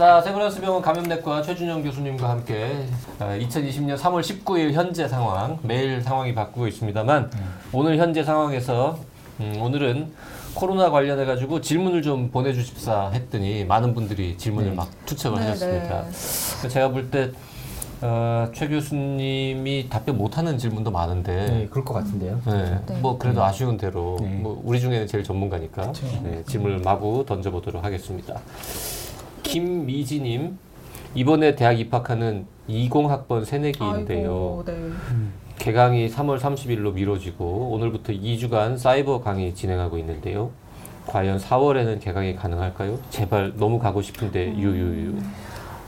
자 세브란스병원 감염내과 최준영 교수님과 함께 2020년 3월 19일 현재 상황 매일 상황이 바꾸고 있습니다만 오늘 현재 상황에서 음, 오늘은 코로나 관련해 가지고 질문을 좀 보내주십사 했더니 많은 분들이 질문을 네. 막 투척을 네, 하셨습니다. 네. 제가 볼때 어, 최 교수님이 답변 못하는 질문도 많은데 네, 그럴 것 같은데요. 네, 네. 뭐 그래도 아쉬운 대로 네. 뭐 우리 중에는 제일 전문가니까 네, 질문을 마구 던져보도록 하겠습니다. 김미지님 이번에 대학 입학하는 20학번 새내기인데요. 아이고, 네. 개강이 3월 30일로 미뤄지고 오늘부터 2주간 사이버 강의 진행하고 있는데요. 과연 4월에는 개강이 가능할까요? 제발 너무 가고 싶은데 유유유.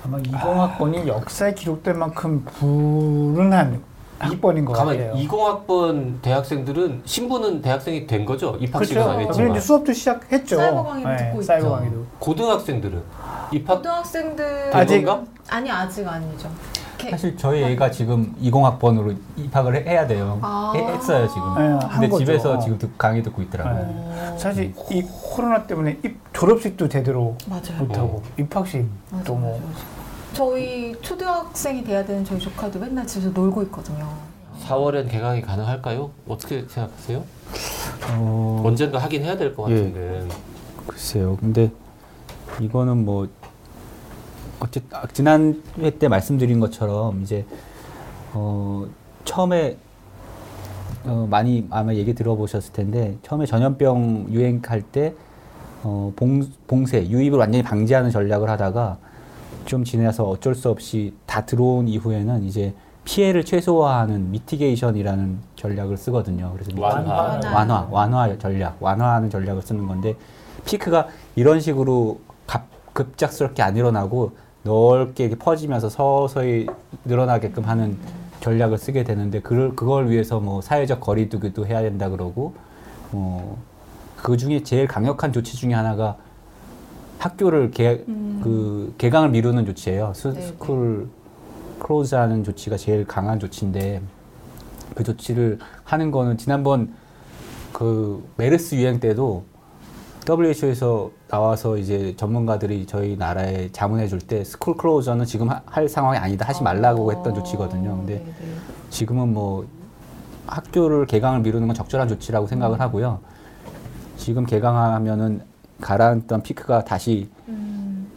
아마 20학번이 역사에 기록될 만큼 불운한 학번인 것 가만 같아요. 20학번 대학생들은 신분은 대학생이 된 거죠? 입학 시간 안 그렇죠. 했지만. 그리고 이제 수업도 시작했죠. 사이버 강의도 듣고 있죠. 사이버 강의도. 고등학생들은 입학 고등학생들 된 아직- 건가? 아니 아직 아니죠. 개- 사실 저희 애가 지금 20학번으로 입학을 해- 해야 돼요. 아. 해- 했어요 지금. 네, 한 근데 거죠. 집에서 지금 듣- 강의 듣고 있더라고요. 네. 사실 이 코로나 때문에 입, 졸업식도 제대로 맞아요. 못하고 입학식도 맞아, 뭐 맞아, 맞아. 저희 초등학생이 돼야 되는 저희 조카도 맨날 집에서 놀고 있거든요. 4월엔 개강이 가능할까요? 어떻게 생각하세요? 어, 언젠가 하긴 해야 될것 예. 같은데. 글쎄요. 근데 이거는 뭐 어쨌 아, 지난 회 때 말씀드린 것처럼 이제 어 처음에 어 많이 아마 얘기 들어보셨을 텐데 처음에 전염병 유행할 때 어, 봉, 봉쇄, 유입을 완전히 방지하는 전략을 하다가 좀 지나서 어쩔 수 없이 다 들어온 이후에는 이제 피해를 최소화하는 미티게이션이라는 전략을 쓰거든요. 그래서 완화. 완화. 완화, 완화 전략, 완화하는 전략을 쓰는 건데 피크가 이런 식으로 갑, 급작스럽게 안 일어나고 넓게 퍼지면서 서서히 늘어나게끔 하는 전략을 쓰게 되는데 그걸 그걸 위해서 뭐 사회적 거리두기도 해야 된다 그러고 뭐그 중에 제일 강력한 조치 중에 하나가 학교를 개, 그 개강을 미루는 조치예요. 스, 음. 네네. school close하는 조치가 제일 강한 조치인데 그 조치를 하는 거는 지난번 그 메르스 유행 때도 WHO에서 나와서 이제 전문가들이 저희 나라에 자문해 줄 때 school closure는 지금 하- 할 상황이 아니다 하지 말라고 했던 조치거든요. 근데 네, 네. 지금은 뭐 학교를 개강을 미루는 건 적절한 조치라고 생각을 하고요. 지금 개강하면은 가라앉던 피크가 다시 음, 어,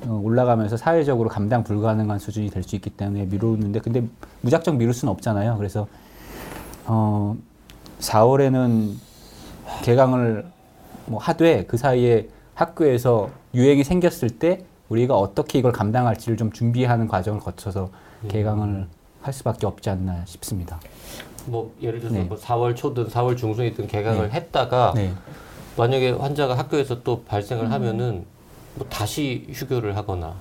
올라가면서 사회적으로 감당 불가능한 수준이 될 수 있기 때문에 미루는데 근데 무작정 미룰 수는 없잖아요. 그래서 어 4월에는 개강을 뭐 하되 그 사이에 학교에서 유행이 생겼을 때 우리가 어떻게 이걸 감당할지를 좀 준비하는 과정을 거쳐서 개강을 할 수밖에 없지 않나 싶습니다. 뭐 예를 들어서 네. 뭐 4월 초든 4월 중순이든 개강을 네. 했다가 네. 만약에 환자가 학교에서 또 발생을 하면은 뭐 다시 휴교를 하거나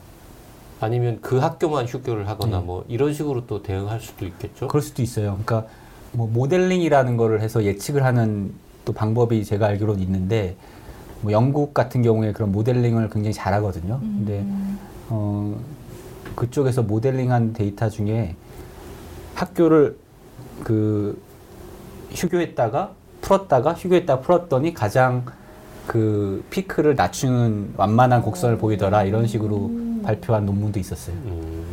아니면 그 학교만 휴교를 하거나 네. 뭐 이런 식으로 또 대응할 수도 있겠죠. 그럴 수도 있어요. 그러니까 뭐 모델링이라는 거를 해서 예측을 하는 또 방법이 제가 알기로는 있는데 뭐 영국 같은 경우에 그런 모델링을 굉장히 잘하거든요. 근데 어 그쪽에서 모델링한 데이터 중에 학교를 그 휴교했다가 풀었다가 휴교했다가 풀었더니 가장 그 피크를 낮추는 완만한 곡선을 보이더라 이런 식으로 발표한 논문도 있었어요. 음.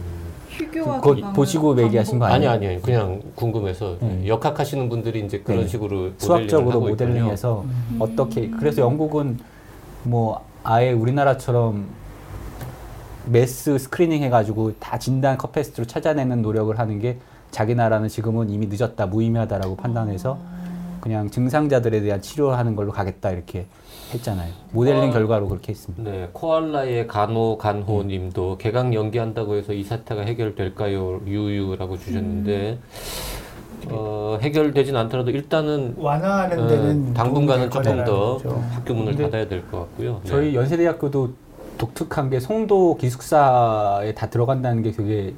그거 보시고 얘기하신 거 아니 아니에요? 아니 그냥 궁금해서 네. 역학하시는 분들이 이제 그런 네. 식으로 수학적으로. 모델링해서 어떻게 그래서 영국은 뭐 아예 우리나라처럼 mass screening 해가지고 다 진단 컷패스트로 찾아내는 노력을 하는 게 자기 나라는 지금은 이미 늦었다 무의미하다라고 판단해서 그냥 증상자들에 대한 치료하는 걸로 가겠다 이렇게 했잖아요. 모델링 어. 결과로 그렇게 했습니다. 네, 코알라의 간호 간호님도 개강 연기한다고 해서 이 사태가 해결될까요? 유유라고 주셨는데 어, 해결되진 않더라도 일단은 완화하는 어, 데는 당분간은 도움이 조금 될더 거죠. 학교 문을 닫아야 될 것 같고요. 네. 저희 연세대학교도 독특한 게 송도 기숙사에 다 들어간다는 게 되게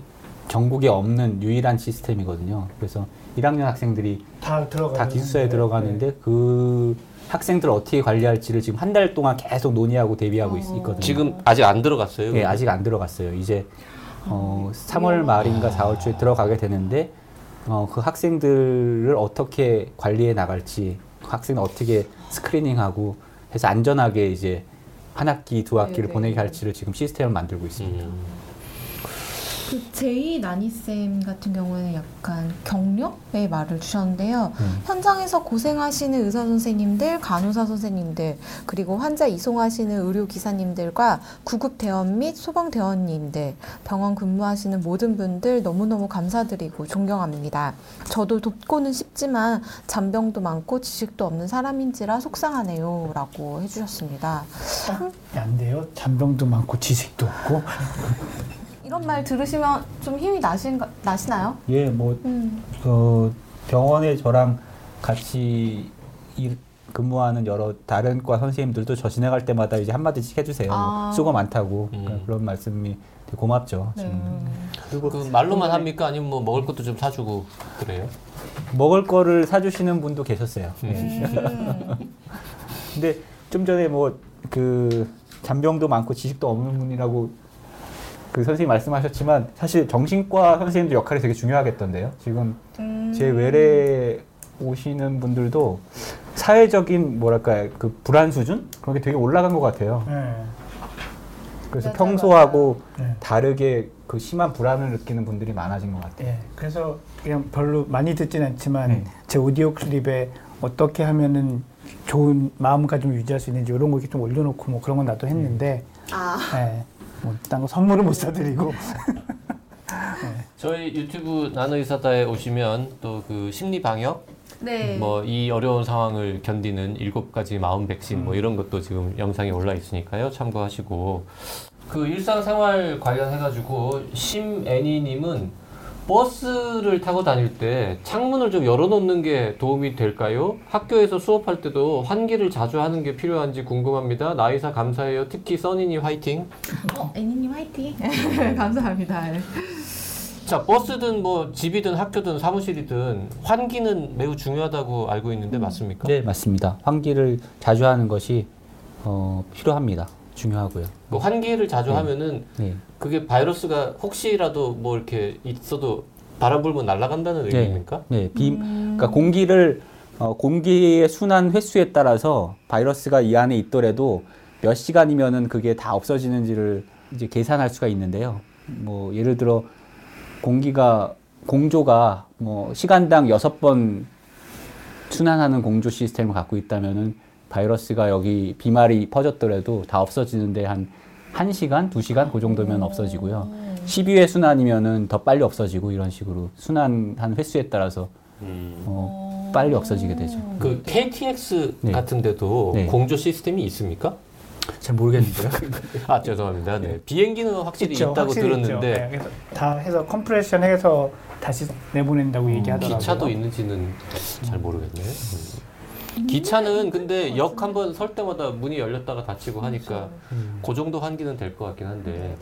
전국에 없는 유일한 시스템이거든요. 그래서 1학년 학생들이 다 들어가. 다 기숙사에 들어가는데 그 학생들 을 어떻게 관리할지를 지금 한 달 동안 계속 논의하고 대비하고 있, 거든요 지금 아직 안 들어갔어요. 예, 아직 안 들어갔어요. 이제 어, 3월 말인가 4월 초에 들어가게 되는데 어, 그 학생들을 어떻게 관리해 나갈지 그 학생을 어떻게 스크리닝하고 해서 안전하게 이제 한 학기 두 학기를 네, 보내게 네. 할지를 지금 시스템을 만들고 있습니다. 음. 그 제2 나니쌤 같은 경우에는 약간 격려의 말을 주셨는데요. 음. 현장에서 고생하시는 의사 선생님들, 간호사 선생님들, 그리고 환자 이송하시는 의료 기사님들과 구급 대원 및 소방 대원님들, 병원 근무하시는 모든 분들 너무너무 감사드리고 존경합니다. 저도 돕고는 싶지만 잔병도 많고 지식도 없는 사람인지라 속상하네요라고 해 주셨습니다. 안 돼요. 잔병도 많고 지식도 없고. 이런 말 들으시면 좀 힘이 나신 나시나요? 예, 뭐 음. 어, 병원에 저랑 같이 일, 근무하는 여러 다른 과 선생님들도 저 지나갈 때마다 이제 한마디씩 해주세요. 뭐 아. 수고 많다고 음. 그러니까 그런 말씀이 되게 고맙죠. 네. 그리고 그 말로만 합니까? 아니면 뭐 먹을 것도 좀 사주고 그래요? 먹을 거를 사주시는 분도 계셨어요. 예. 음. 근데 좀 전에 뭐 그 잔병도 많고 지식도 없는 분이라고 그 선생님 말씀하셨지만 사실 정신과 선생님들 역할이 되게 중요하겠던데요. 지금 음. 제 외래 오시는 분들도 사회적인 뭐랄까 그 불안 수준 그런 게 되게 올라간 것 같아요. 네. 그래서 맞아, 평소하고 네. 다르게 그 심한 불안을 느끼는 분들이 많아진 것 같아요. 예, 그래서 그냥 별로 많이 듣진 않지만 네. 제 오디오 클립에 어떻게 하면은 좋은 마음가짐을 유지할 수 있는지 이런 거 이렇게 좀 올려놓고 뭐 그런 건 나도 했는데, 아. 예, 뭐 딴거 선물을 못 사드리고, 저희 유튜브 나노의사다에 오시면 또 그 심리 방역? 네. 뭐 이 어려운 상황을 견디는 일곱 가지 마음 백신 뭐 이런 것도 지금 영상에 올라 있으니까요. 참고하시고. 그 일상생활 관련해 가지고 심애니님은 버스를 타고 다닐 때 창문을 좀 열어놓는 게 도움이 될까요? 학교에서 수업할 때도 환기를 자주 하는 게 필요한지 궁금합니다. 나이사 감사해요. 특히 써니님 화이팅. 어, 애니님 화이팅. 감사합니다. 네. 자 버스든 뭐 집이든 학교든 사무실이든 환기는 매우 중요하다고 알고 있는데 맞습니까? 네, 맞습니다. 환기를 자주 하는 것이 어, 필요합니다. 중요하고요. 그 환기를 자주 네. 하면은 네. 그게 바이러스가 혹시라도 뭐 이렇게 있어도 바람 불면 날아간다는 네. 의미입니까? 네, 비, 그러니까 공기를 어, 공기의 순환 횟수에 따라서 바이러스가 이 안에 있더라도 몇 시간이면은 그게 다 없어지는지를 이제 계산할 수가 있는데요. 뭐 예를 들어 공기가 공조가 뭐 시간당 여섯 번 순환하는 공조 시스템을 갖고 있다면은 바이러스가 여기 비말이 퍼졌더라도 다 없어지는데 한 1시간, 2시간 그 정도면 없어지고요. 12회 순환이면은 더 빨리 없어지고 이런 식으로 순환한 횟수에 따라서 어, 빨리 없어지게 되죠. 그 KTX 네. 같은 데도 네. 공조 시스템이 있습니까? 잘 모르겠는데요. 아 죄송합니다. 네. 비행기는 확실히 있죠. 있다고 확실히. 들었는데 예, 그래서 다 해서 compression 해서 다시 내보낸다고 얘기하더라고요. 기차도 있는지는 잘 모르겠네요. 음. 기차는 근데 역 한 번 설 때마다 문이 열렸다가 닫히고 하니까 그 정도 환기는 될 것 같긴 한데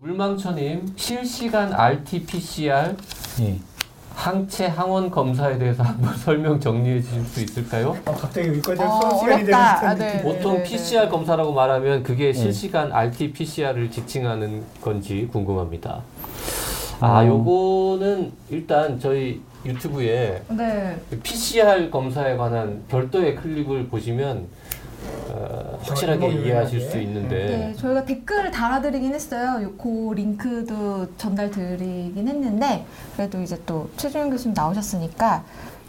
물망초님 실시간 RT-PCR 예. 항체 항원 검사에 대해서 한번 설명 정리해 주실 수 있을까요? 어, 갑자기 여기까지 어, 어, 시간이 되는 어렵다. 듯한 아, 네. 느낌. 보통 PCR 검사라고 말하면 그게 네. 실시간 RT-PCR을 지칭하는 건지 궁금합니다. 아, 어. 요거는 일단 저희 유튜브에 네. PCR 검사에 관한 별도의 클립을 보시면 어, 확실하게 이해하실. 수 있는데 네, 저희가 댓글을 달아드리긴 했어요. 요- 그 링크도 전달드리긴 했는데 그래도 이제 또 최준영 교수님 나오셨으니까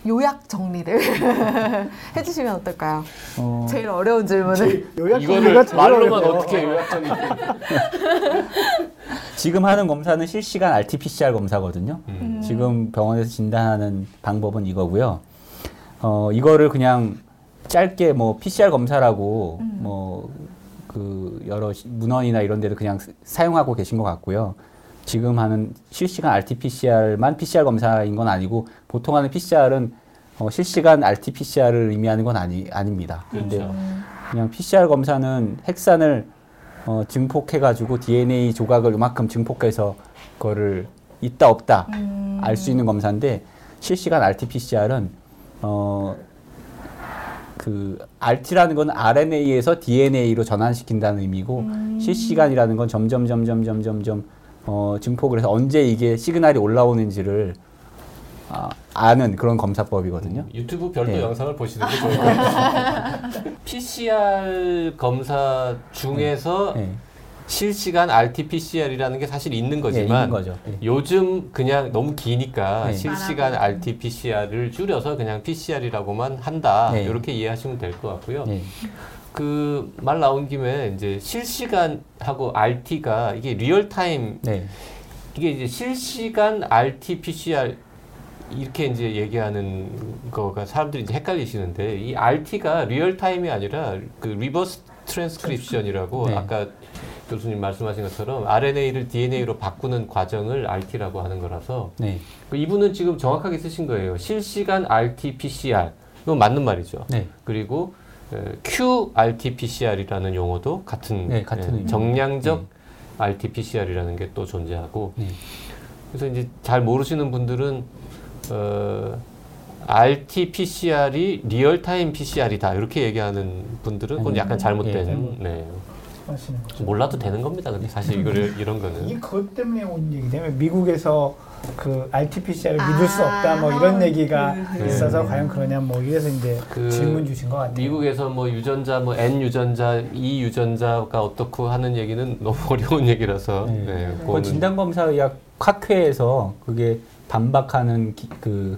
요약 정리를 해주시면 어떨까요? 어, 제일 어려운 질문을. 요약 이거를 말로만 어려워요. 어떻게 요약하니? 지금 하는 검사는 실시간 RT-PCR 검사거든요. 음. 지금 병원에서 진단하는 방법은 이거고요. 어, 이거를 그냥 짧게 뭐 PCR 검사라고 음. 뭐그 여러 시- 문헌이나 이런 데도 그냥 스- 사용하고 계신 것 같고요. 지금 하는 실시간 RT-PCR만 PCR 검사인 건 아니고 보통 하는 PCR은 어, 실시간 RT-PCR을 의미하는 건 아니, 아닙니다. 근데 그렇죠. 그냥 PCR 검사는 핵산을 어, 증폭해가지고 DNA 조각을 이만큼 증폭해서 그거를 있다 없다 음. 알수 있는 검사인데 실시간 RT-PCR은 어, 그 RT라는 건 RNA에서 DNA로 전환시킨다는 의미고 음. 실시간이라는 건 점점 점점 점점 점 어, 증폭을 해서 언제 이게 시그널이 올라오는지를 아, 아는 그런 검사법이거든요. 유튜브 별도 네. 영상을 보시는 게 좋을 것 같아요. PCR 검사 중에서 네. 실시간 RT-PCR이라는 게 사실 있는 예, 거지만 있는 거죠. 예. 요즘 그냥 너무 기니까 네. 실시간 RT-PCR을 줄여서 그냥 PCR이라고만 한다 네. 이렇게 이해하시면 될 것 같고요. 예. 그말 나온 김에 이제 실시간하고 RT가 이게 real-time 네. 이게 이제 실시간 RT-PCR 이렇게 이제 얘기하는 거가 사람들이 이제 헷갈리시는데 이 RT가 real-time이 아니라 그 리버스 트랜스크립션이라고 네. 아까 교수님 말씀하신 것처럼 RNA를 DNA로 바꾸는 과정을 RT라고 하는 거라서 네. 그 이분은 지금 정확하게 쓰신 거예요. 실시간 RT-PCR 이건 맞는 말이죠. 네. 그리고 에, qRT-PCR이라는 용어도 같은, 네, 같은. 정량적 네. RT-PCR이라는 게 또 존재하고 네. 그래서 이제 잘 모르시는 분들은 어, RT-PCR이 real-time PCR이다 이렇게 얘기하는 분들은 그건 약간 잘못된 예. 네. 거죠. 몰라도 되는 겁니다. 근데 사실 이거 이런 거는 이게 그것 때문에 온 얘기냐면 미국에서 그 RT-PCR을 아, 믿을 수 없다 뭐 이런 얘기가 그, 그. 있어서 과연 그러냐 뭐 이래서 이제 그 질문 주신 것 같아요. 미국에서 뭐 유전자 뭐 N 유전자, E 유전자가 어떻고 하는 얘기는 너무 어려운 얘기라서 네. 네, 그 그거는 진단검사의학 학회에서 그게 반박하는 기- 그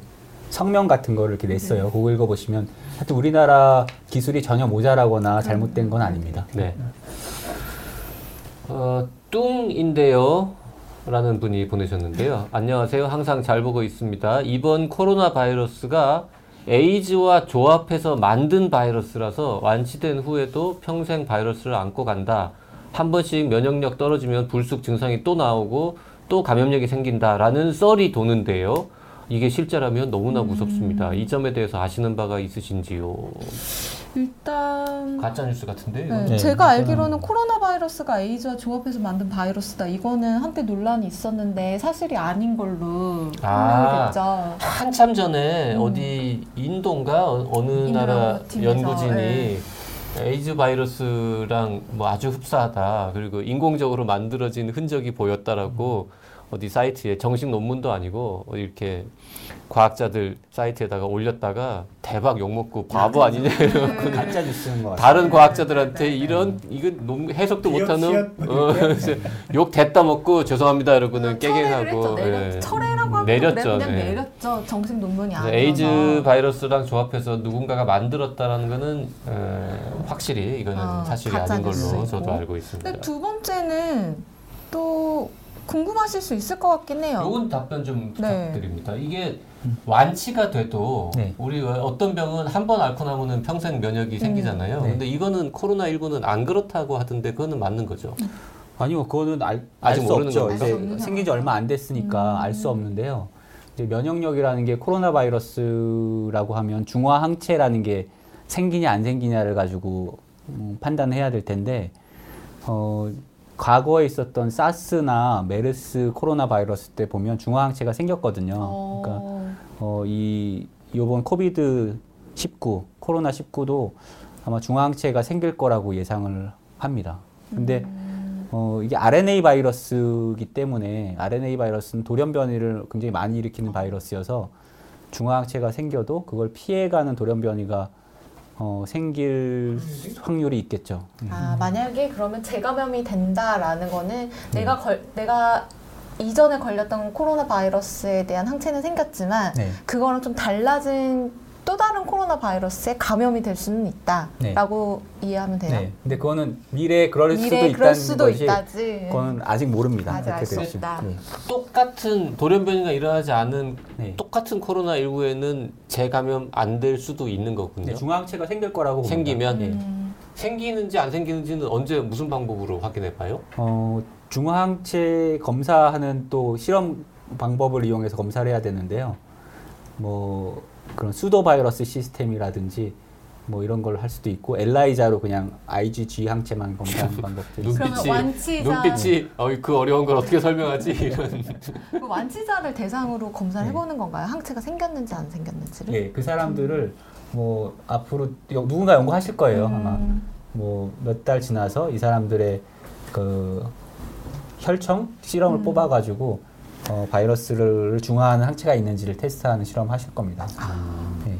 성명 같은 거를 이렇게 냈어요. 그거 읽어보시면 하여튼 우리나라 기술이 전혀 모자라거나 잘못된 건 아닙니다. 네. 어, 뚱인데요. 라는 분이 보내셨는데요. 안녕하세요. 항상 잘 보고 있습니다. 이번 코로나 바이러스가 에이즈와 조합해서 만든 바이러스라서 완치된 후에도 평생 바이러스를 안고 간다. 한 번씩 면역력 떨어지면 불쑥 증상이 또 나오고 또 감염력이 생긴다라는 썰이 도는데요. 이게 실제라면 너무나 무섭습니다. 이 점에 대해서 아시는 바가 있으신지요? 일단 가짜 뉴스 같은데. 네, 네, 제가 알기로는 코로나 바이러스가 에이즈와 조합해서 만든 바이러스다. 이거는 한때 논란이 있었는데 사실이 아닌 걸로 아. 됐죠. 한참 전에 음. 어디 인도인가 어, 어느 나라 연구진이 예. 에이즈 바이러스랑 뭐 아주 흡사하다 그리고 인공적으로 만들어진 흔적이 보였다라고 어디 사이트에 정식 논문도 아니고 이렇게 과학자들 사이트에다가 올렸다가 대박 욕먹고 바보 아니냐 이래갖고 가짜 뉴스인 것 같아요. 다른 과학자들한테 이런 이건 논- 해석도 못하는 어, 욕 디따 먹고 죄송합니다 이러고는 깨갱하고 내렸, 예. 철회라고 내렸죠. 네. 내렸죠. 정식 논문이 아니어서. 에이즈 바이러스랑 조합해서 누군가가 만들었다는 거는 에, 확실히 이거는 아, 사실이 아닌 걸로 뉴스이고. 저도 알고 있습니다. 근데 두 번째는 또 궁금하실 수 있을 것 같긴 해요. 요건 답변 좀 네. 부탁드립니다. 이게 완치가 돼도 네. 우리 어떤 병은 한 번 앓고 나면은 평생 면역이 생기잖아요. 네. 근데 이거는 코로나 19는 안 그렇다고 하던데 그거는 맞는 거죠. 아니요, 그거는 알 아직 수 모르는 없죠. 이제 알수 생긴 지 얼마 안 됐으니까 음. 알수 없는데요. 이제 면역력이라는 게 코로나 바이러스라고 하면 중화 항체라는 게 생기냐 안 생기냐를 가지고 음, 판단해야 될 텐데 어, 과거에 있었던 사스나 메르스 코로나 바이러스 때 보면 중화 항체가 생겼거든요. 어, 그러니까 어, 이 요번 COVID 19 코로나 19도 아마 중화항체가 생길 거라고 예상을 합니다. 근데 어, 이게 RNA 바이러스이기 때문에 RNA 바이러스는 돌연 변이를 굉장히 많이 일으키는 바이러스여서 중화항체가 생겨도 그걸 피해가는 돌연 변이가 어, 생길 확률이 있겠죠. 아, 만약에 그러면 재감염이 된다라는 거는 네. 내가 걸 내가 이전에 걸렸던 코로나 바이러스에 대한 항체는 생겼지만 네. 그거랑 좀 달라진 또 다른 코로나 바이러스에 감염이 될 수는 있다라고 이해하면 돼요. 네. 근데 그거는 미래에 그럴 수도 미래에 있다는 그럴 수도 것이 있다지. 그건 아직 모릅니다. 아직 알수. 없다. 네. 똑같은 돌연 변이가 일어나지 않은 네. 똑같은 코로나 19에는 재감염 안 될 수도 있는 거군요. 네, 중화항체가 생길 거라고 봅니다. 생기면 네. 음, 생기는지 안 생기는지는 언제 무슨 방법으로 확인해 봐요? 어, 중화항체 검사하는 또 실험 방법을 이용해서 검사를 해야 되는데요. 뭐 그런 수도 바이러스 시스템이라든지 뭐 이런 걸 할 수도 있고 엘라이자로 그냥 IgG 항체만 검사하는 방법도 있어요. 그러면 완치자- 눈빛이 어이 그 어려운 걸 어떻게 설명하지 이런 그 완치자를 대상으로 검사를 네. 해보는 건가요? 항체가 생겼는지 안 생겼는지를? 예, 그 사람들을 뭐 앞으로 여- 누군가 연구하실 거예요 아마 음. 뭐몇 달 지나서 이 사람들의 그 혈청 실험을 음. 뽑아가지고 어, 바이러스를 중화하는 항체가 있는지를 테스트하는 실험 하실 겁니다. 예.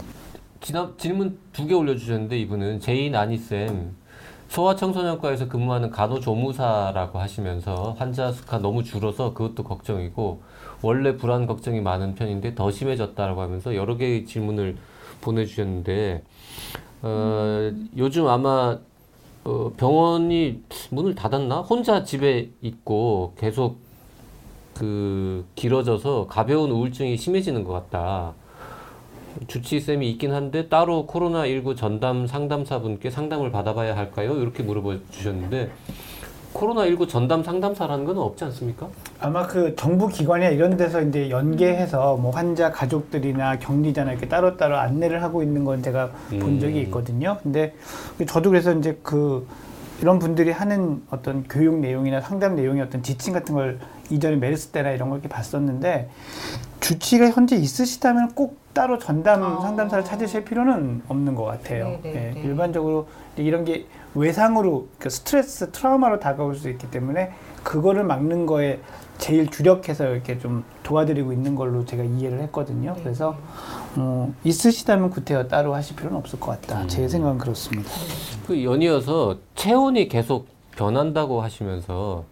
지난 질문 두 개 올려주셨는데 이분은 제인 아니쌤 소아청소년과에서 근무하는 간호조무사라고 하시면서 환자 수가 너무 줄어서 그것도 걱정이고 원래 불안 걱정이 많은 편인데 더 심해졌다라고 하면서 여러 개의 질문을 보내주셨는데 어, 요즘 아마 어, 병원이 문을 닫았나 혼자 집에 있고 계속 그 길어져서 가벼운 우울증이 심해지는 것 같다. 주치의쌤이 있긴 한데 따로 코로나19 전담 상담사분께 상담을 받아봐야 할까요? 이렇게 물어봐 주셨는데 코로나19 전담 상담사라는 건 없지 않습니까? 아마 그 정부 기관이나 이런 데서 이제 연계해서 뭐 환자 가족들이나 격리자나 이렇게 따로따로 안내를 하고 있는 건 제가 본 적이 음. 있거든요. 근데 저도 그래서 이제 그 이런 분들이 하는 어떤 교육 내용이나 상담 내용의 어떤 지침 같은 걸 이전에 메르스 때나 이런 걸 이렇게 봤었는데 주치가 현재 있으시다면 꼭 따로 전담 아. 상담사를 찾으실 필요는 없는 것 같아요. 네, 네, 예, 네. 일반적으로 이런 게 외상으로 그 스트레스 트라우마로 다가올 수 있기 때문에 그거를 막는 거에 제일 주력해서 이렇게 좀 도와드리고 있는 걸로 제가 이해를 했거든요. 네. 그래서 어, 있으시다면 구태여 따로 하실 필요는 없을 것 같다. 제 생각은 그렇습니다. 그 연이어서 체온이 계속 변한다고 하시면서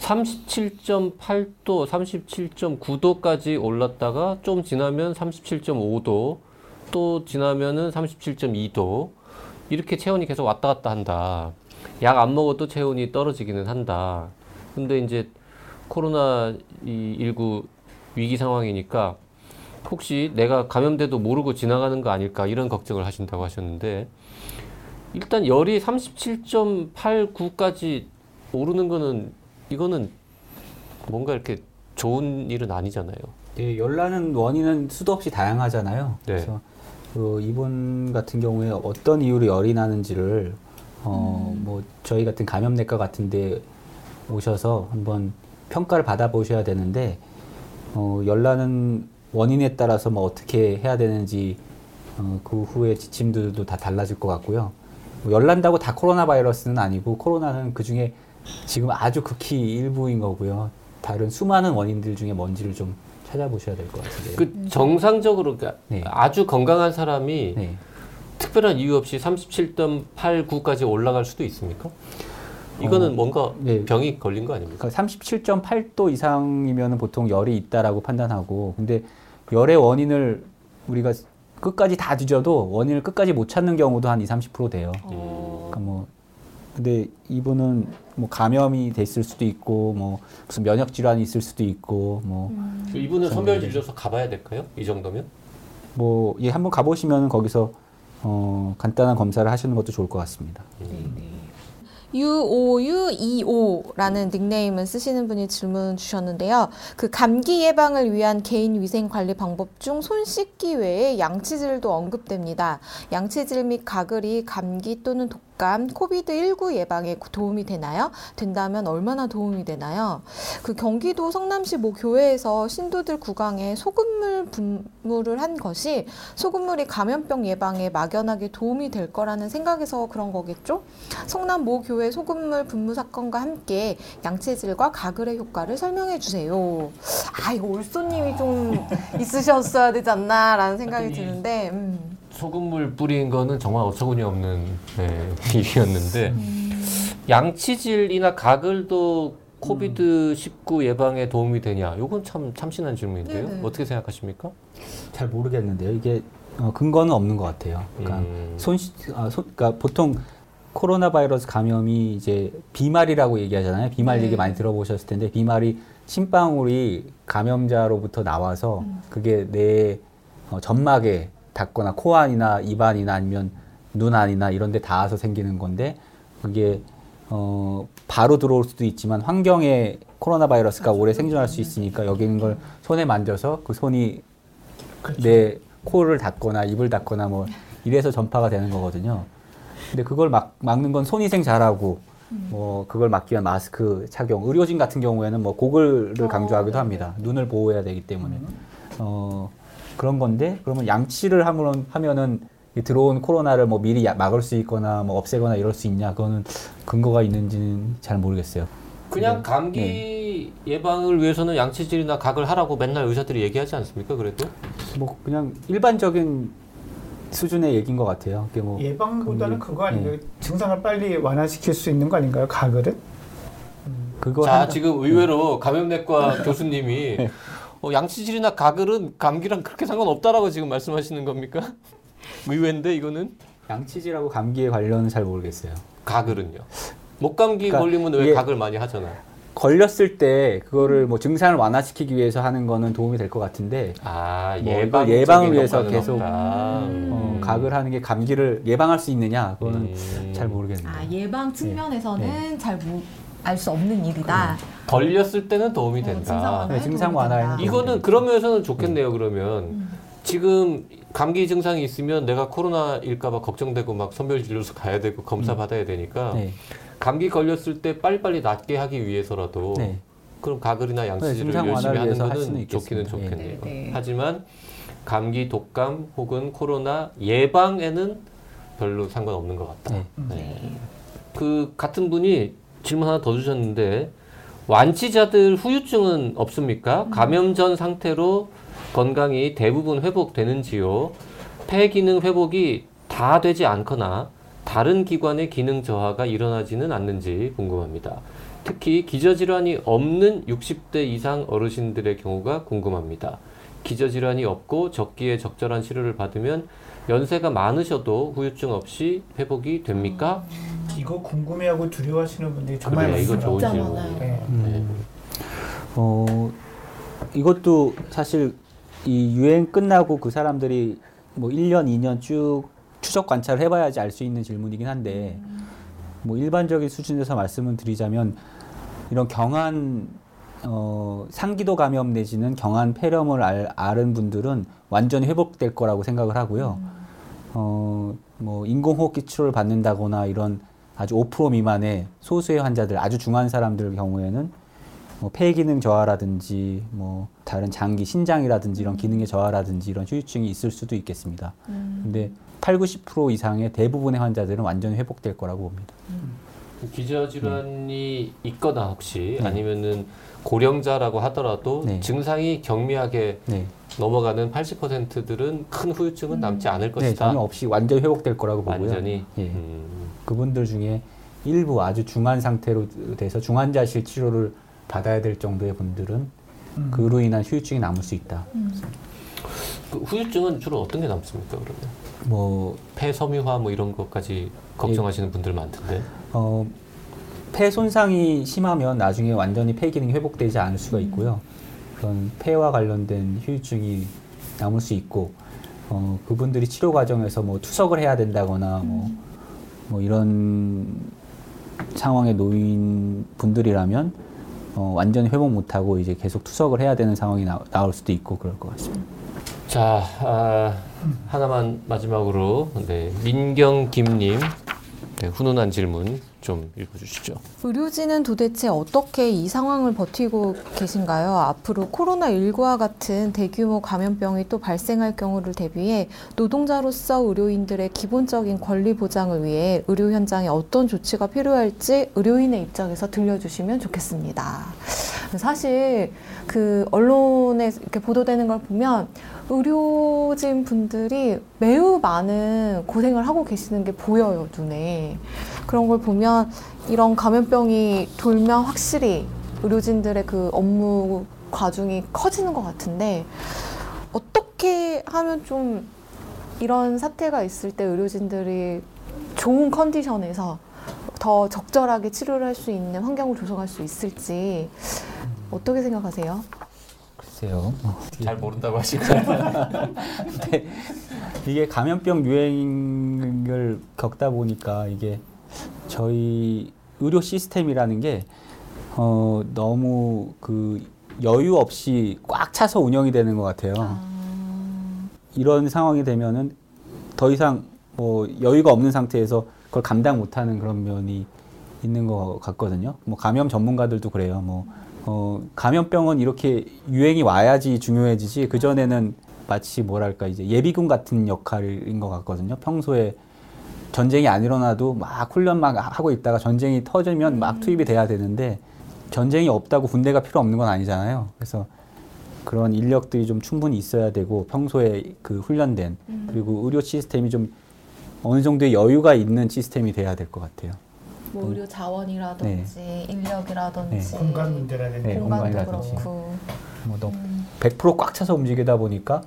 37.8도, 37.9도까지 올랐다가 좀 지나면 37.5도, 또 지나면은 37.2도 이렇게 체온이 계속 왔다 갔다 한다. 약 안 먹어도 체온이 떨어지기는 한다. 근데 이제 코로나 19 위기 상황이니까 혹시 내가 감염돼도 모르고 지나가는 거 아닐까 이런 걱정을 하신다고 하셨는데 일단 열이 37.89까지 오르는 거는 이거는 뭔가 이렇게 좋은 일은 아니잖아요. 예, 열나는 원인은 수도 없이 다양하잖아요. 네. 그래서 그 이분 같은 경우에 어떤 이유로 열이 나는지를 어, 뭐 저희 같은 감염내과 같은데 오셔서 한번 평가를 받아보셔야 되는데 어, 열나는 원인에 따라서 뭐 어떻게 해야 되는지 어, 그 후에 지침들도 다 달라질 것 같고요. 뭐 열난다고 다 코로나 바이러스는 아니고 코로나는 그 중에 지금 아주 극히 일부인 거고요. 다른 수많은 원인들 중에 뭔지를 좀 찾아보셔야 될 것 같은데요. 그 정상적으로 그러니까 네. 아주 건강한 사람이 네. 특별한 이유 없이 37.89까지 올라갈 수도 있습니까? 이거는 어, 뭔가 네. 병이 걸린 거 아닙니까? 그러니까 37.8도 이상이면 보통 열이 있다라고 판단하고 근데 열의 원인을 우리가 끝까지 다 뒤져도 원인을 끝까지 못 찾는 경우도 한 20, 30% 돼요. 어. 그러니까 뭐 근데 이분은 뭐 감염이 됐을 수도 있고 뭐 무슨 면역 질환이 있을 수도 있고 뭐 음. 그 이분은 선별 진료소 가봐야 될까요? 이 정도면? 뭐 예, 한번 가보시면 거기서 어, 간단한 검사를 하시는 것도 좋을 것 같습니다. UOU25라는 닉네임을 쓰시는 분이 질문 주셨는데요. 그 감기 예방을 위한 개인 위생 관리 방법 중 손 씻기 외에 양치질도 언급됩니다. 양치질 및 가글이 감기 또는 독 감, 코비드19 예방에 도움이 되나요? 된다면 얼마나 도움이 되나요? 그 경기도 성남시 모 교회에서 신도들 구강에 소금물 분무를 한 것이 소금물이 감염병 예방에 막연하게 도움이 될 거라는 생각에서 그런 거겠죠? 성남 모 교회 소금물 분무 사건과 함께 양체질과 가글의 효과를 설명해 주세요. 아 이거 올소님이 좀 있으셨어야 되지 않나라는 생각이 이- 드는데 음. 소금물 뿌린 거는 정말 어처구니 없는 네, 일이었는데 양치질이나 가글도 코비드 19 예방에 도움이 되냐? 이건 참 참신한 질문인데요. 네네. 어떻게 생각하십니까? 잘 모르겠는데요. 이게 어, 근거는 없는 것 같아요. 그러니까 음. 손, 씻- 아, 손, 그러니까 보통 코로나 바이러스 감염이 이제 비말이라고 얘기하잖아요. 비말 네. 얘기 많이 들어보셨을 텐데 비말이 침방울이 감염자로부터 나와서 그게 내 어, 점막에 닿거나 코 안이나 입 안이나 아니면 눈 안이나 이런 데 닿아서 생기는 건데 그게 어, 바로 들어올 수도 있지만 환경에 코로나 바이러스가 오래 생존할 수 있으니까 여기 있는 걸 손에 만져서 그 손이 내 코를 닦거나 입을 닦거나 뭐 이래서 전파가 되는 거거든요. 근데 그걸 막, 막는 건 손위생 잘하고 뭐 그걸 막기 위한 마스크 착용. 의료진 같은 경우에는 뭐 고글을 강조하기도 합니다. 눈을 보호해야 되기 때문에. 어, 그런 건데 그러면 양치를 하면, 하면은 이 들어온 코로나를 뭐 미리 야- 막을 수 있거나 뭐 없애거나 이럴 수 있냐 그거는 근거가 있는지는 잘 모르겠어요. 그냥 네. 감기 예방을 위해서는 양치질이나 각을 하라고 맨날 의사들이 얘기하지 않습니까? 그래도 뭐 그냥 일반적인 수준의 얘기인 것 같아요. 그게 뭐 예방보다는 그- 그거 아닌가요? 증상을 빨리 완화시킬 수 있는 거 아닌가요? 가글은? 그거 자 한- 지금 의외로 감염내과 교수님이 어, 양치질이나 가글은 감기랑 그렇게 상관없다라고 지금 말씀하시는 겁니까? 의외인데 이거는 양치질하고 감기에 관련은 잘 모르겠어요. 가글은요. 목감기 그러니까 걸리면 왜 가글 많이 하잖아요. 걸렸을 때 그거를 뭐 증상을 완화시키기 위해서 하는 거는 도움이 될 것 같은데 아 뭐 예방 예방을 위해서 계속 음. 어, 각을 하는 게 감기를 예방할 수 있느냐 그거는 음. 잘 모르겠네요. 아, 예방 측면에서는 네. 잘 알 수 없는 일이다. 걸렸을 때는 도움이 어, 된다. 네, 증상 완화에는. 이거는 그런 면에서는 좋겠네요. 그러면 음. 지금 감기 증상이 있으면 내가 코로나일까봐 걱정되고 막 선별진료소 가야 되고 검사 받아야 되니까 네, 감기 걸렸을 때 빨리빨리 낫게 하기 위해서라도 네. 그럼 가글이나 양치질을 증상 열심히 하는 거는 좋기는. 예. 좋겠네요. 네, 네. 하지만 감기, 독감 혹은 코로나 예방에는 별로 상관없는 것 같다. 네. 네. 그 같은 분이 질문 하나 더 주셨는데 완치자들 후유증은 없습니까? 감염 전 상태로 건강이 대부분 회복되는지요? 폐 기능 회복이 다 되지 않거나 다른 기관의 기능 저하가 일어나지는 않는지 궁금합니다. 특히 기저질환이 없는 60대 이상 어르신들의 경우가 궁금합니다. 기저질환이 없고 적기에 적절한 치료를 받으면 연세가 많으셔도 후유증 없이 회복이 됩니까? 이거 궁금해하고 두려워하시는 분들이 정말 그래, 이거 많습니다. 좋은 진짜 질문. 많아요. 네. 네. 어, 이것도 사실 이 유행 끝나고 그 사람들이 뭐 1년, 2년 쭉 추적 관찰을 해봐야지 알 수 있는 질문이긴 한데, 뭐 일반적인 수준에서 말씀을 드리자면, 이런 경한, 어, 상기도 감염 내지는 경한 폐렴을 알, 앓은 분들은 완전히 회복될 거라고 생각을 하고요. 어, 뭐 인공호흡기 치료를 받는다거나 이런 아주 5% 미만의 소수의 환자들, 아주 중한 사람들 경우에는 뭐 폐기능 저하라든지 뭐 다른 장기, 신장이라든지 이런 기능의 저하라든지 이런 후유증이 있을 수도 있겠습니다. 근데 8, 90% 이상의 대부분의 환자들은 완전히 회복될 거라고 봅니다. 기저질환이 있거나 혹시 네. 아니면은 고령자라고 하더라도 네. 증상이 경미하게 네. 넘어가는 80%들은 큰 후유증은 남지 않을 네, 것이다. 전혀 없이 완전히 회복될 거라고 보고요. 완전히. 예. 음. 그분들 중에 일부 아주 중한 상태로 돼서 중환자실 치료를 받아야 될 정도의 분들은 음. 그로 인한 후유증이 남을 수 있다. 그 후유증은 주로 어떤 게 남습니까? 그러면 뭐 폐 섬유화 뭐 이런 것까지 걱정하시는 분들 많던데. 어, 폐 손상이 심하면 나중에 완전히 폐 기능이 회복되지 않을 수가 있고요. 그런 폐와 관련된 후유증이 남을 수 있고, 어, 그분들이 치료 과정에서 뭐 투석을 해야 된다거나 뭐, 뭐 이런 상황에 놓인 분들이라면 어, 완전히 회복 못하고 이제 계속 투석을 해야 되는 상황이 나, 나올 수도 있고 그럴 것 같습니다. 자, 아, 하나만 마지막으로. 네, 민경 김님. 네, 훈훈한 질문 좀 읽어주시죠. 의료진은 도대체 어떻게 이 상황을 버티고 계신가요? 앞으로 코로나19와 같은 대규모 감염병이 또 발생할 경우를 대비해 노동자로서 의료인들의 기본적인 권리 보장을 위해 의료 현장에 어떤 조치가 필요할지 의료인의 입장에서 들려주시면 좋겠습니다. 사실 그 언론에 이렇게 보도되는 걸 보면 의료진 분들이 매우 많은 고생을 하고 계시는 게 보여요, 눈에. 그런 걸 보면 이런 감염병이 돌면 확실히 의료진들의 그 업무 과중이 커지는 것 같은데 어떻게 하면 좀 이런 사태가 있을 때 의료진들이 좋은 컨디션에서 더 적절하게 치료를 할 수 있는 환경을 조성할 수 있을지 어떻게 생각하세요? 글쎄요. 잘 모른다고 하시고. 이게 감염병 유행을 겪다 보니까 이게 저희 의료 시스템이라는 게 어, 너무 그 여유 없이 꽉 차서 운영이 되는 것 같아요. 이런 상황이 되면은 더 이상 뭐 여유가 없는 상태에서 그걸 감당 못하는 그런 면이 있는 것 같거든요. 뭐 감염 전문가들도 그래요. 뭐 어, 감염병은 이렇게 유행이 와야지 중요해지지 그 전에는 마치 뭐랄까 이제 예비군 같은 역할인 것 같거든요. 평소에 전쟁이 안 일어나도 막 훈련 막 하고 있다가 전쟁이 터지면 막 투입이 돼야 되는데 전쟁이 없다고 군대가 필요 없는 건 아니잖아요. 그래서 그런 인력들이 좀 충분히 있어야 되고 평소에 그 훈련된 그리고 의료 시스템이 좀 어느 정도의 여유가 있는 시스템이 돼야 될 것 같아요. 뭐 의료 자원이라든지 인력이라든지 공간 문제라든지 네, 공간도. 그렇고 뭐 너무 음. 100%꽉 차서 움직이다 보니까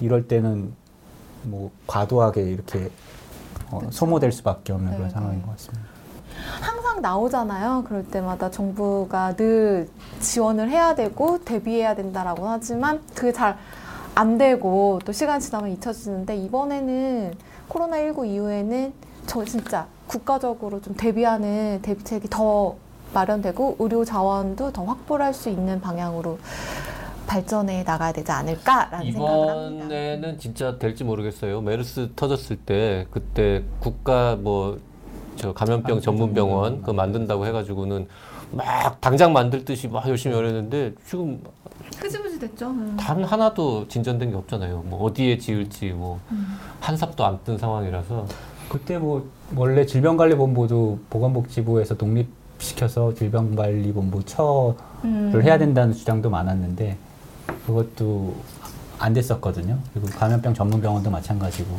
이럴 때는 뭐 과도하게 이렇게 어, 소모될 수밖에 없는 그런 네, 상황인 네. 것 같습니다. 항상 나오잖아요. 그럴 때마다 정부가 늘 지원을 해야 되고 대비해야 된다라고 하지만 그게 잘 안 되고 또 시간 지나면 잊혀지는데 이번에는 코로나19 이후에는 저 진짜 국가적으로 좀 대비하는 대비책이 더 마련되고 의료 자원도 더 확보를 할 수 있는 방향으로 발전해 나가야 되지 않을까라는 생각을 합니다. 이번에는 진짜 될지 모르겠어요. 메르스 터졌을 때 그때 국가 뭐 저 감염병 전문 병원 그 만든다고 해가지고는 막 당장 만들 듯이 막 열심히 열었는데 지금 흐지부지 됐죠. 음. 단 하나도 진전된 게 없잖아요. 뭐 어디에 지을지 뭐 한 삽도 안 뜬 상황이라서 그때 뭐 원래 질병관리본부도 보건복지부에서 독립시켜서 질병관리본부 처를 음. 해야 된다는 주장도 많았는데 그것도 안 됐었거든요. 그리고 감염병 전문 병원도 마찬가지고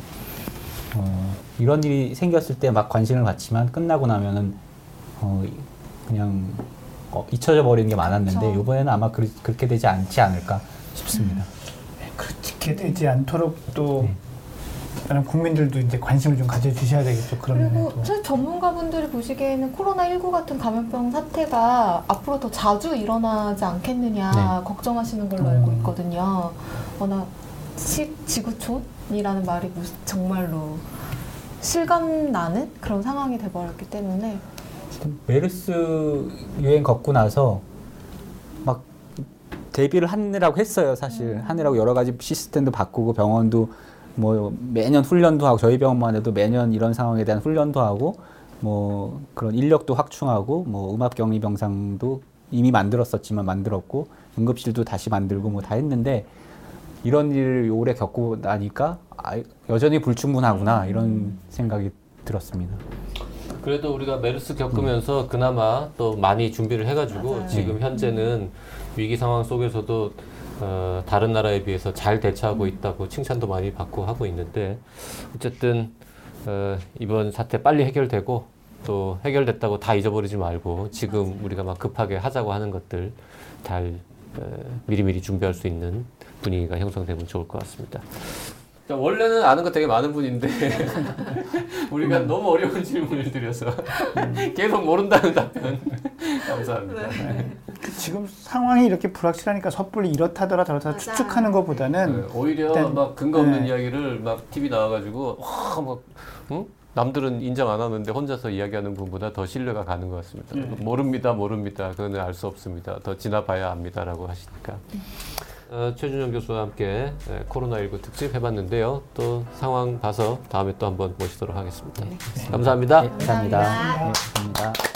어, 이런 일이 생겼을 때 막 관심을 갖지만 끝나고 나면은 어, 그냥 어, 잊혀져 버리는 게 많았는데 그쵸. 이번에는 아마 그, 렇게 되지 않지 않을까 싶습니다. 그렇게 되지 않도록 또 네. 다른 국민들도 이제 관심을 좀 가져주셔야 되겠죠. 그런 그리고 면에도. 저 전문가분들이 보시기에는 코로나19 같은 감염병 사태가 앞으로 더 자주 일어나지 않겠느냐 네. 걱정하시는 걸로 음. 알고 있거든요. 워낙 시, 지구촌이라는 말이 무- 정말로 실감 나는 그런 상황이 돼버렸기 때문에 메르스 유행 겪고 나서 막 대비를 하느라고 했어요, 사실. 하느라고 여러 가지 시스템도 바꾸고 병원도 뭐 매년 훈련도 하고 저희 병원만 해도 매년 이런 상황에 대한 훈련도 하고 뭐 그런 인력도 확충하고 뭐 음압 격리 병상도 이미 만들었었지만 만들었고 응급실도 다시 만들고 뭐 다 했는데 이런 일을 오래 겪고 나니까 아, 여전히 불충분하구나 이런 생각이 들었습니다. 그래도 우리가 메르스 겪으면서 그나마 또 많이 준비를 해가지고 맞아요. 지금 현재는 위기 상황 속에서도 어, 다른 나라에 비해서 잘 대처하고 있다고 칭찬도 많이 받고 하고 있는데 어쨌든 어, 이번 사태 빨리 해결되고 또 해결됐다고 다 잊어버리지 말고 지금 우리가 막 급하게 하자고 하는 것들 잘 어, 미리미리 준비할 수 있는 분위기가 형성되면 좋을 것 같습니다. 자, 원래는 아는 거 되게 많은 분인데 우리가 너무 어려운 질문을 드려서 계속 모른다는 답변 감사합니다. 그 지금 상황이 이렇게 불확실하니까 섣불리 이렇다더라 맞아요. 추측하는 것보다는 네, 오히려 일단, 막 근거 없는 네. 이야기를 막 TV 나와가지고 와막 응? 남들은 인정 안 하는데 혼자서 이야기하는 분보다 더 신뢰가 가는 것 같습니다. 모릅니다, 모릅니다. 그거는 알 수 없습니다. 더 지나봐야 압니다라고 하시니까. 어, 최준영 교수와 함께 예, 코로나19 특집 해봤는데요. 또 상황 봐서 다음에 또 한번 모시도록 하겠습니다. 감사합니다. 네, 감사합니다. 네, 감사합니다.